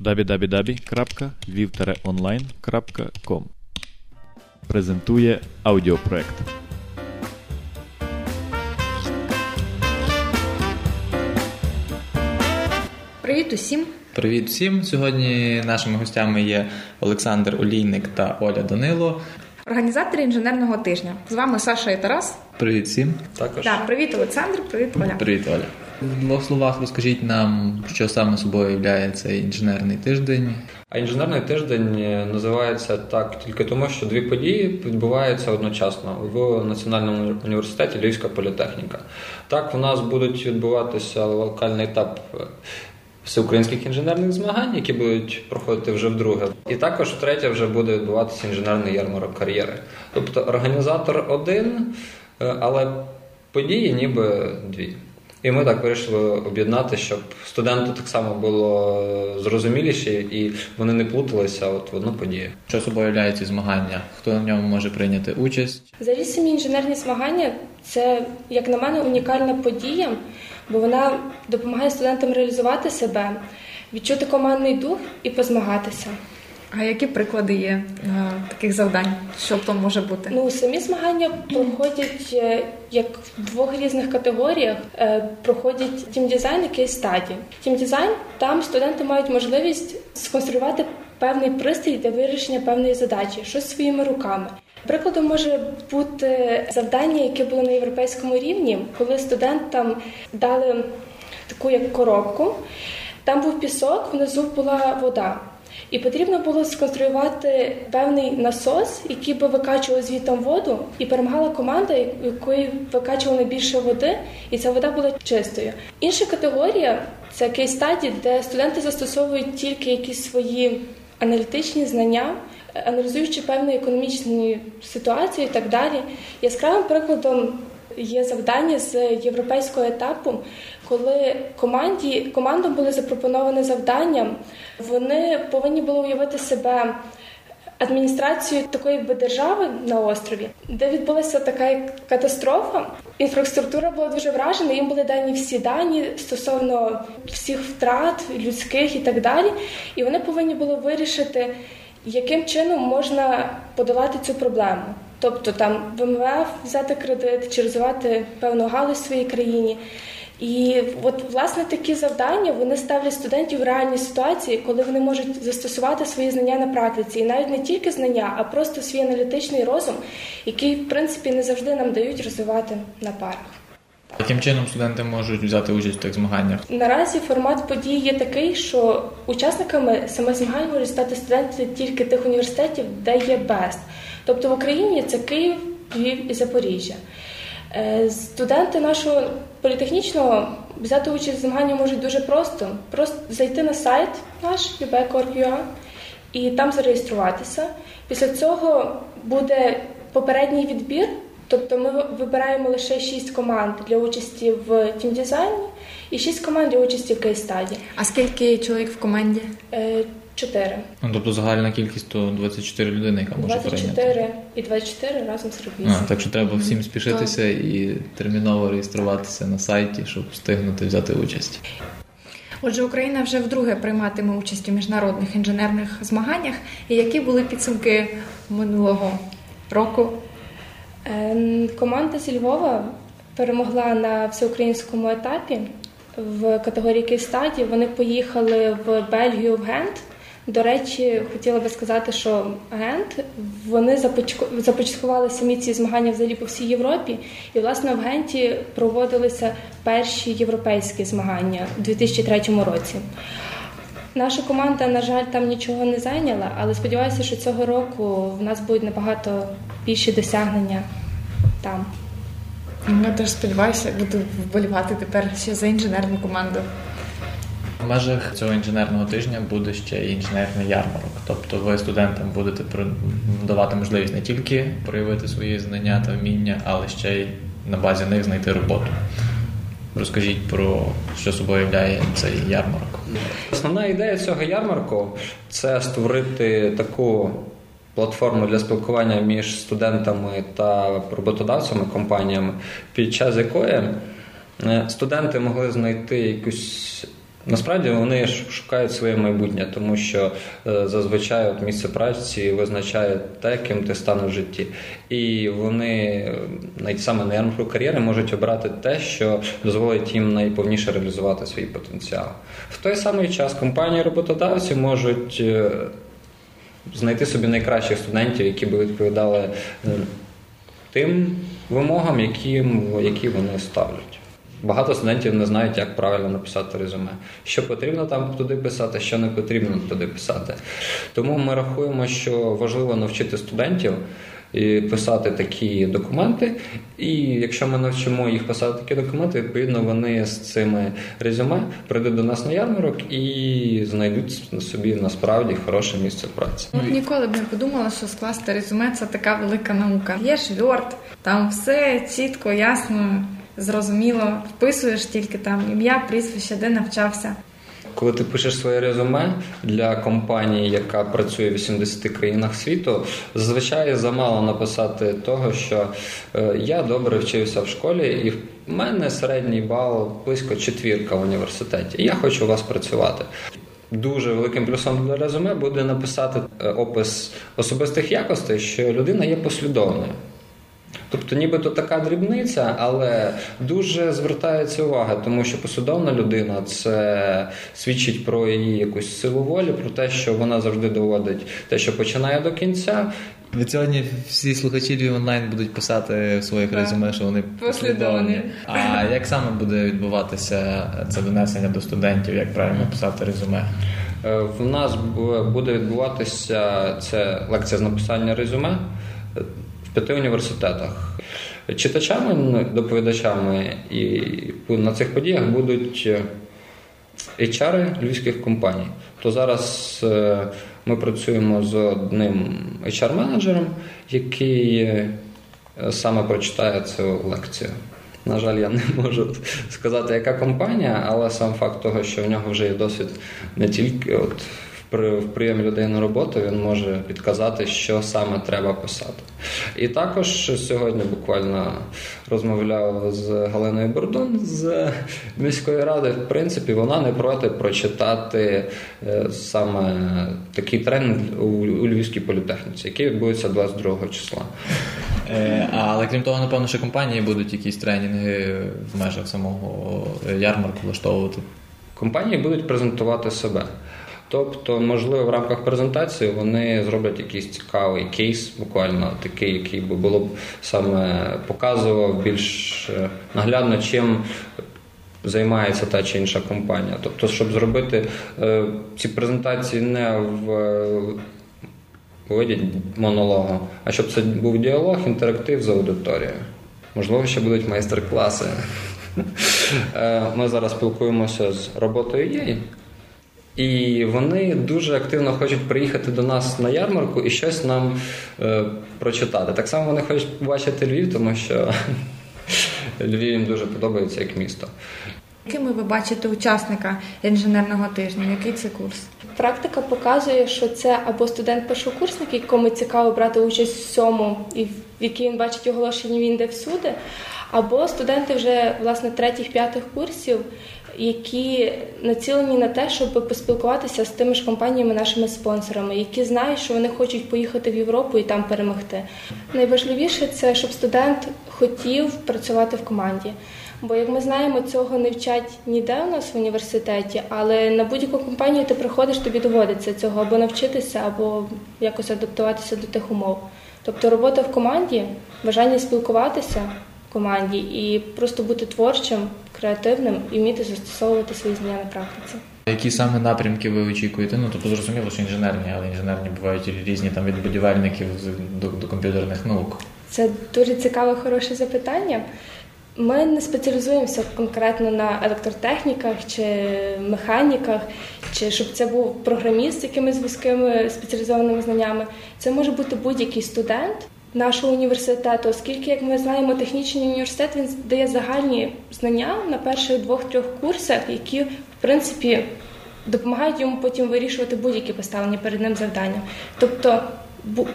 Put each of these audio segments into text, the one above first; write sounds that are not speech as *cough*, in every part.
www.viv-online.com Презентує аудіопроект. Привіт усім! Привіт всім! Сьогодні нашими гостями є Олександр Олійник та Оля Данило. Організатори інженерного тижня. З вами Саша і Тарас. Привіт всім! Також Так, привіт, Олександр, привіт, Оля. Привіт, Оля. В двох словах розкажіть нам, що саме собою являє цей інженерний тиждень. а інженерний тиждень називається так тільки тому, що дві події відбуваються одночасно в Національному університеті Львівська політехніка. Так, у нас будуть відбуватися локальний етап всеукраїнських інженерних змагань, які будуть проходити вже вдруге. І також втретє вже буде відбуватися інженерний ярмарок кар'єри. Тобто організатор один, е, але події ніби дві. І ми так вирішили об'єднати, щоб студенту так само було зрозуміліше і вони не плуталися от в одну подію. Що собою являють ці змагання? Хто на ньому може прийняти участь? Взагалі самі інженерні змагання це, як на мене, унікальна подія, бо вона допомагає студентам реалізувати себе, відчути командний дух і позмагатися. А які приклади є е, таких завдань? Що то може бути? Ну, самі змагання проходять е, як в двох різних категоріях. Е, Проходять тім-дизайн і кейс-стаді. Тім-дизайн там студенти мають можливість сконструювати певний пристрій для вирішення певної задачі, щось своїми руками. Прикладом може бути завдання, яке було на європейському рівні, коли студентам дали таку як коробку. Там був пісок, внизу була вода. І потрібно було сконструювати певний насос, який би викачував звітом воду, і перемагала команда, якої викачувала найбільше води, і ця вода була чистою. Інша категорія це кейс-стаді, де студенти застосовують тільки якісь свої аналітичні знання, аналізуючи певну економічну ситуацію і так далі. Яскравим прикладом є завдання з європейського етапу, коли команді командам були запропоновані завдання, вони повинні були уявити себе. Адміністрацією такої би держави на острові, де відбулася така катастрофа, інфраструктура була дуже вражена. Їм були дані всі дані стосовно всіх втрат людських і так далі. І вони повинні були вирішити, яким чином можна подолати цю проблему. Тобто там в МВФ взяти кредит чи розвивати певну галузь в своїй країні. І от власне такі завдання вони ставлять студентів в реальні ситуації, коли вони можуть застосувати свої знання на практиці, і навіть не тільки знання, а просто свій аналітичний розум, який в принципі не завжди нам дають розвивати на парах. Яким чином студенти можуть взяти участь в тих змаганнях? Наразі формат події є такий, що учасниками саме змагань можуть стати студенти тільки тих університетів, де є БЕСТ. Тобто в Україні це Київ, Львів і Запоріжжя. Студенти нашого політехнічного взяти участь в змаганні можуть дуже просто. Просто зайти на сайт наш ubek.org.ua і там зареєструватися. Після цього буде попередній відбір. Тобто ми вибираємо лише шість команд для участі в тімдизайні і шість команд для участі в кейстаді. А скільки чоловік в команді? Чотири. Ну, тобто загальна кількість то 24 людини, яка може 24 прийняти. і 24 разом 48. А, так що треба всім спішитися і терміново реєструватися на сайті, щоб встигнути взяти участь. Отже, Україна вже вдруге прийматиме участь у міжнародних інженерних змаганнях. І які були підсумки минулого року? Ем, Команда зі Львова перемогла на всеукраїнському етапі в категорії кейстаді. Вони поїхали в Бельгію в Гент. До речі, хотіла би сказати, що Гент вони започаткували самі ці змагання взагалі по всій Європі, і власне в Генті проводилися перші європейські змагання у 2003 році. Наша команда, на жаль, там нічого не зайняла, але сподіваюся, що цього року в нас будуть набагато більші досягнення там. Я теж сподіваюся, буду вболівати тепер ще за інженерну команду. В межах цього інженерного тижня буде ще й інженерний ярмарок. Тобто ви студентам будете давати можливість не тільки проявити свої знання та вміння, але ще й на базі них знайти роботу. Розкажіть про що собою являє цей ярмарок. Основна ідея цього ярмарку це створити таку платформу для спілкування між студентами та роботодавцями компаніями, під час якої студенти могли знайти якусь Насправді вони шукають своє майбутнє, тому що е, зазвичай от місце праці визначає те, ким ти станеш в житті. І вони е, навіть саме на ярмарку кар'єри можуть обрати те, що дозволить їм найповніше реалізувати свій потенціал. В той самий час компанії роботодавці можуть е, знайти собі найкращих студентів, які би відповідали тим вимогам, які, які вони ставлять. Багато студентів не знають, як правильно написати резюме. Що потрібно там туди писати, що не потрібно туди писати. Тому ми рахуємо, що важливо навчити студентів і писати такі документи. І якщо ми навчимо їх писати такі документи, відповідно вони з цими резюме прийдуть до нас на ярмарок і знайдуть собі насправді хороше місце праці. От ніколи б не подумала, що скласти резюме це така велика наука. Є ж Word, там все чітко, ясно зрозуміло, вписуєш тільки там ім'я, прізвище, де навчався. Коли ти пишеш своє резюме для компанії, яка працює в 80 країнах світу, зазвичай замало написати того, що е, я добре вчився в школі, і в мене середній бал близько четвірка в університеті. Я хочу у вас працювати. Дуже великим плюсом для резюме буде написати е, опис особистих якостей, що людина є послідовною. Тобто, нібито така дрібниця, але дуже звертається увага, тому що послідовна людина це свідчить про її якусь силу волі, про те, що вона завжди доводить те, що починає до кінця. Від сьогодні всі слухачі Львів онлайн будуть писати в своїх Так. резюме, що вони Послідовні. А як саме буде відбуватися це донесення до студентів, як правильно писати резюме? Е, В нас буде відбуватися це лекція з написання резюме п'яти університетах. Читачами, доповідачами і на цих подіях будуть HR львівських компаній. То зараз е, ми працюємо з одним HR-менеджером, який е, саме прочитає цю лекцію. На жаль, я не можу сказати, яка компанія, але сам факт того, що в нього вже є досвід не тільки от в при- в прийомі людей на роботу, він може підказати, що саме треба писати. І також сьогодні буквально розмовляв з Галиною Бордун з міської ради. В принципі, вона не проти прочитати е, саме такий тренінг у, у Львівській політехніці, який відбудеться 22 числа. Е, Але крім того, напевно, що компанії будуть якісь тренінги в межах самого ярмарку влаштовувати. Компанії будуть презентувати себе. Тобто, можливо, в рамках презентації вони зроблять якийсь цікавий кейс, буквально такий, який би було б саме показував більш е, наглядно, чим займається та чи інша компанія. Тобто, щоб зробити е, ці презентації не в е, виді монологу, а щоб це був діалог, інтерактив з аудиторією. Можливо, ще будуть майстер-класи. *laughs* Ми зараз спілкуємося з роботою ЄЙ, і вони дуже активно хочуть приїхати до нас на ярмарку і щось нам е, прочитати. Так само вони хочуть побачити Львів, тому що *laughs* Львів їм дуже подобається як місто. Якими ви бачите учасника інженерного тижня? Який це курс? Практика показує, що це або студент-першокурсник, якому цікаво брати участь в цьому, і в який він бачить оголошення, він йде всюди, або студенти вже власне третіх-п'ятих курсів, які націлені на те, щоб поспілкуватися з тими ж компаніями, нашими спонсорами, які знають, що вони хочуть поїхати в Європу і там перемогти. Найважливіше це, щоб студент хотів працювати в команді. Бо, як ми знаємо, цього не вчать ніде у нас в університеті, але на будь-яку компанію ти приходиш, тобі доводиться цього або навчитися, або якось адаптуватися до тих умов. Тобто робота в команді, бажання спілкуватися команді і просто бути творчим, креативним і вміти застосовувати свої знання на практиці. Які саме напрямки ви очікуєте? Ну тобто зрозуміло, що інженерні, але інженерні бувають різні там від будівельників до, до комп'ютерних наук. Це дуже цікаве, хороше запитання. Ми не спеціалізуємося конкретно на електротехніках чи механіках, чи щоб це був програміст з якимись вузькими спеціалізованими знаннями. Це може бути будь-який студент нашого університету, оскільки, як ми знаємо, технічний університет він дає загальні знання на перших двох-трьох курсах, які в принципі допомагають йому потім вирішувати будь-які поставлені перед ним завдання. Тобто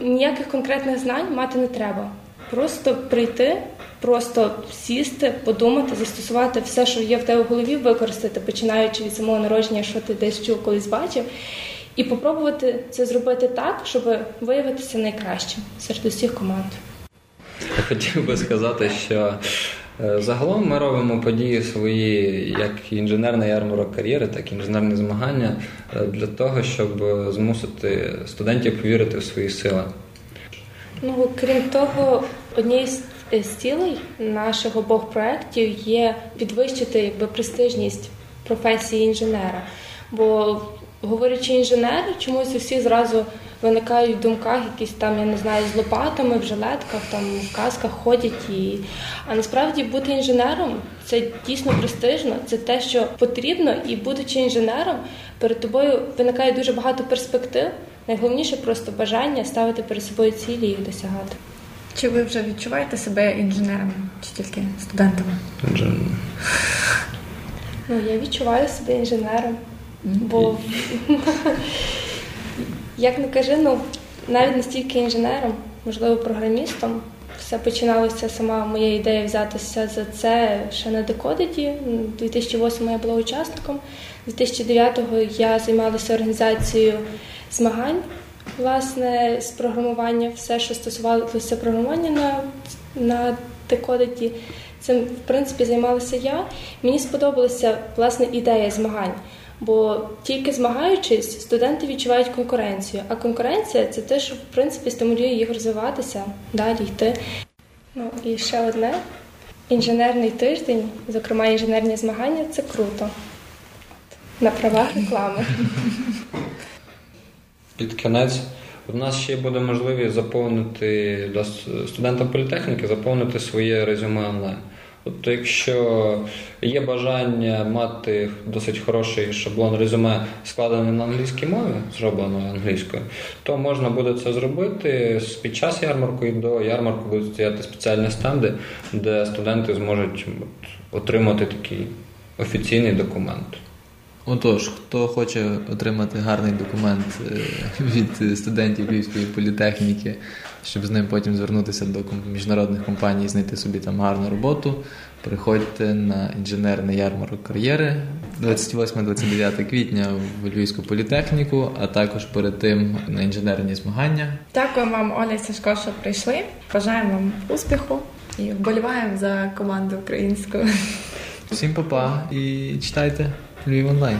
ніяких конкретних знань мати не треба. Просто прийти, просто сісти, подумати, застосувати все, що є в тебе в голові, використати, починаючи від самого народження, що ти десь чув, колись бачив, і попробувати це зробити так, щоб виявитися найкращим серед усіх команд. Я хотів би сказати, що е, загалом ми робимо події свої, як інженерний ярмарок кар'єри, так і інженерні змагання е, для того, щоб змусити студентів повірити в свої сили. Ну, крім того, однією з е, з цілей наших обох проєктів є підвищити якби престижність професії інженера. Бо говорячи інженер, чомусь у всіх зразу виникають в думках якісь там, я не знаю, з лопатами, в жилетках, там в касках ходять. І... А насправді бути інженером це дійсно престижно, це те, що потрібно, і будучи інженером, перед тобою виникає дуже багато перспектив. Найголовніше просто бажання ставити перед собою цілі і їх досягати. Чи ви вже відчуваєте себе інженерами, чи тільки студентами? Ну, я відчуваю себе інженером, бо як не кажи, ну навіть не стільки інженером, можливо, програмістом. Все починалося сама моя ідея взятися за це ще на декодеді. 2008 я була учасником. 2009-го я займалася організацією змагань власне з програмування, все, що стосувалося програмування на на декодеді. Цим в принципі займалася я. Мені сподобалася власне ідея змагань. Бо тільки змагаючись, студенти відчувають конкуренцію. А конкуренція це те, що в принципі стимулює їх розвиватися, далі йти. Ну і ще одне: інженерний тиждень, зокрема інженерні змагання це круто. На правах реклами. Під кінець у нас ще буде можливість заповнити для студента політехніки, заповнити своє резюме онлайн. Тобто, якщо є бажання мати досить хороший шаблон резюме, складений на англійській мові, зробленою англійською, то можна буде це зробити під час ярмарку і до ярмарку будуть стояти спеціальні стенди, де студенти зможуть отримати такий офіційний документ. Отож, хто хоче отримати гарний документ е, від студентів Львівської політехніки, щоб з ним потім звернутися до міжнародних компаній і знайти собі там гарну роботу, приходьте на інженерний ярмарок кар'єри 28-29 квітня в Львівську політехніку, а також перед тим на інженерні змагання. Дякую вам, Оля і Сашко, що прийшли. Бажаємо вам успіху і вболіваємо за команду українську. Всім па-па і читайте Львів онлайн.